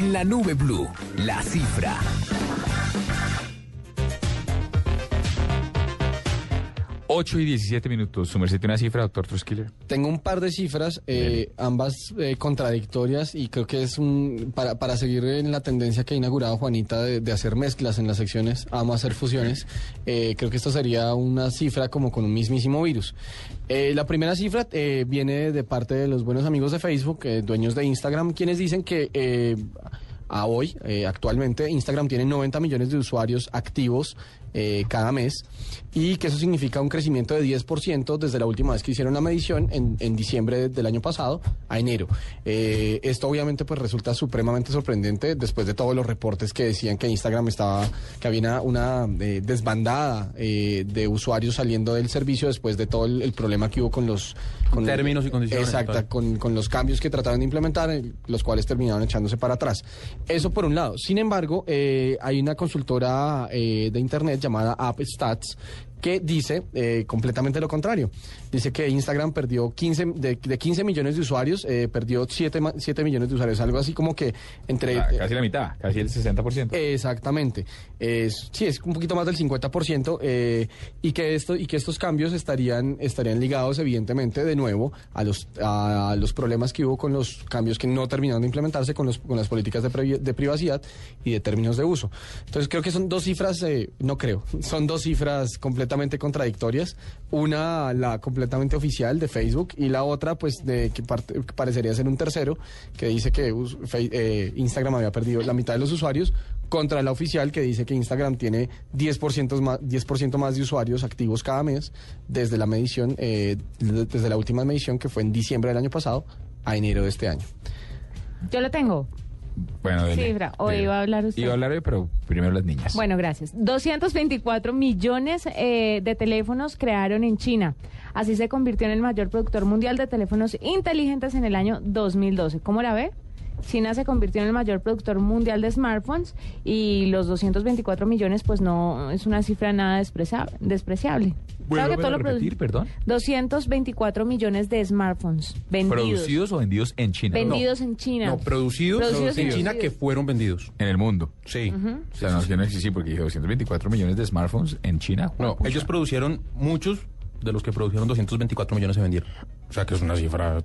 En la nube blue, la cifra. 8 y 17 minutos. Su merced tiene una cifra, doctor Truskiller. Tengo un par de cifras, eh, ambas eh, contradictorias, y creo que es un para, para seguir en la tendencia que ha inaugurado Juanita de, de hacer mezclas en las secciones, amo hacer fusiones. eh, creo que esto sería una cifra como con un mismísimo virus. Eh, la primera cifra eh, viene de parte de los buenos amigos de Facebook, eh, dueños de Instagram, quienes dicen que eh, a hoy, eh, actualmente, Instagram tiene 90 millones de usuarios activos eh, cada mes y que eso significa un crecimiento de 10% desde la última vez que hicieron la medición en, en diciembre del año pasado a enero. Eh, esto obviamente pues resulta supremamente sorprendente después de todos los reportes que decían que Instagram estaba, que había una, eh, desbandada de usuarios saliendo del servicio después de todo el, el problema que hubo con los... Con Términos y condiciones, Exacto, todo. con, con los cambios que trataron de implementar, los cuales terminaron echándose para atrás. Eso por un lado. Sin embargo, eh, hay una consultora eh, de Internet llamada AppStats que dice eh, completamente lo contrario. Dice que Instagram perdió 15, de, de 15 millones de usuarios, eh, perdió 7, ma- 7 millones de usuarios, algo así como que entre... Ah, casi la mitad, casi el 60%. Exactamente. Es, sí, es un poquito más del 50% eh, y, que esto, y que estos cambios estarían, estarían ligados evidentemente de nuevo a los, a los problemas que hubo con los cambios que no terminaron de implementarse con, los, con las políticas de, previ- de privacidad y de términos de uso. Entonces creo que son dos cifras, eh, no creo, son dos cifras completamente contradictorias. Una, la completamente oficial de Facebook y la otra, pues, de que, parte- parecería ser un tercero que dice que eh, Instagram había perdido la mitad de los usuarios contra la oficial que dice que Instagram tiene 10% más, 10 más de usuarios activos cada mes desde la medición, eh, de- desde la última medición que fue en diciembre del año pasado a enero de este año. Yo lo tengo. Bueno, dele, Cifra, o dele. iba a hablar usted. Iba a hablar hoy, pero primero las niñas. Bueno, gracias. 224 millones eh, de teléfonos crearon en China. Así se convirtió en el mayor productor mundial de teléfonos inteligentes en el año 2012. ¿Cómo la ve? China se convirtió en el mayor productor mundial de smartphones y los 224 millones pues no es una cifra nada despreciable. Claro que todo a lo perdón. 224 millones de smartphones vendidos. ¿Producidos o vendidos en China? Vendidos en China. No, producidos, Producidos en China que fueron vendidos. En el mundo. Sí. O sea, no, yo no sí, sí, porque dije 224 millones de smartphones en China. No, Pucha. ellos produjeron muchos de los que produjeron 224 millones se vendieron. O sea que es una cifra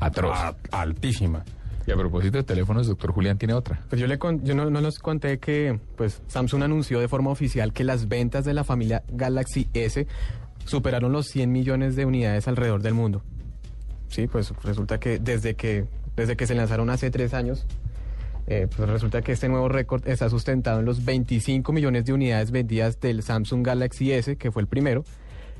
Atroz. a- altísima. Y a propósito de teléfonos, doctor Julián tiene otra. Pues yo, le yo no, no les conté que pues Samsung anunció de forma oficial que las ventas de la familia Galaxy S superaron los 100 millones de unidades alrededor del mundo. Sí, pues resulta que desde que, desde que se lanzaron hace tres años, eh, pues resulta que este nuevo récord está sustentado en los 25 millones de unidades vendidas del Samsung Galaxy S, que fue el primero,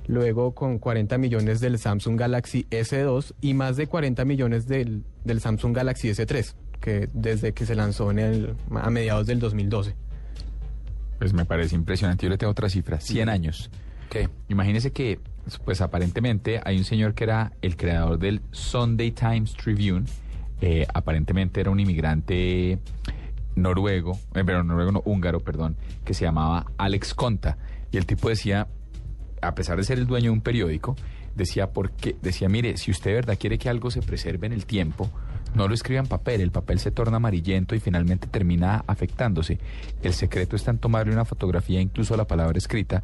luego con 40 millones del Samsung Galaxy S2 y más de 40 millones del, del Samsung Galaxy S3, que desde que se lanzó en el, a mediados del 2012. Pues me parece impresionante. Yo le tengo otra cifra. 100 años. ¿Qué? Imagínese que, pues aparentemente hay un señor que era el creador del Sunday Times Tribune. Eh, aparentemente era un inmigrante noruego, eh, pero noruego no, húngaro, perdón, que se llamaba Alex Conta. Y el tipo decía, a pesar de ser el dueño de un periódico, decía porque decía, mire, si usted de verdad quiere que algo se preserve en el tiempo, no lo escriba en papel, el papel se torna amarillento y finalmente termina afectándose. El secreto está en tomarle una fotografía, incluso la palabra escrita,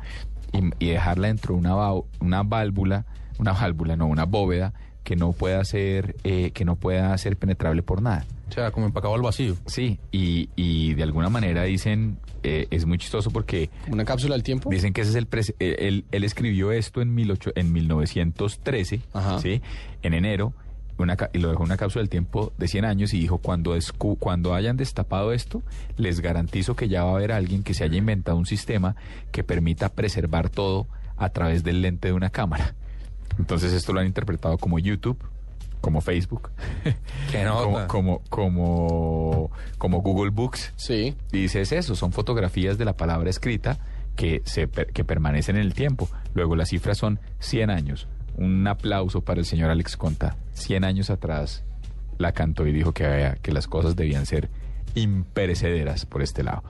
y, dejarla dentro de una, una válvula, una válvula, no, una bóveda que no pueda ser, eh, que no pueda ser penetrable por nada. O sea, como empacado al vacío. Sí, y, y de alguna manera dicen, eh, es muy chistoso porque ¿Una cápsula del tiempo? Dicen que ese es el pres- eh, él, él escribió esto en, 18 en 1913, Ajá. ¿sí? En enero, una, ca- y lo dejó en una cápsula del tiempo de 100 años y dijo, cuando, descu- cuando hayan destapado esto, les garantizo que ya va a haber alguien que se haya inventado un sistema que permita preservar todo a través del lente de una cámara. Entonces esto lo han interpretado como YouTube, como Facebook, como, como, como, como Google Books. Sí. Y dices eso, son fotografías de la palabra escrita que, se, que permanecen en el tiempo. Luego las cifras son 100 años. Un aplauso para el señor Alex Conta. 100 años atrás la cantó y dijo que, había- que las cosas debían ser imperecederas por este lado.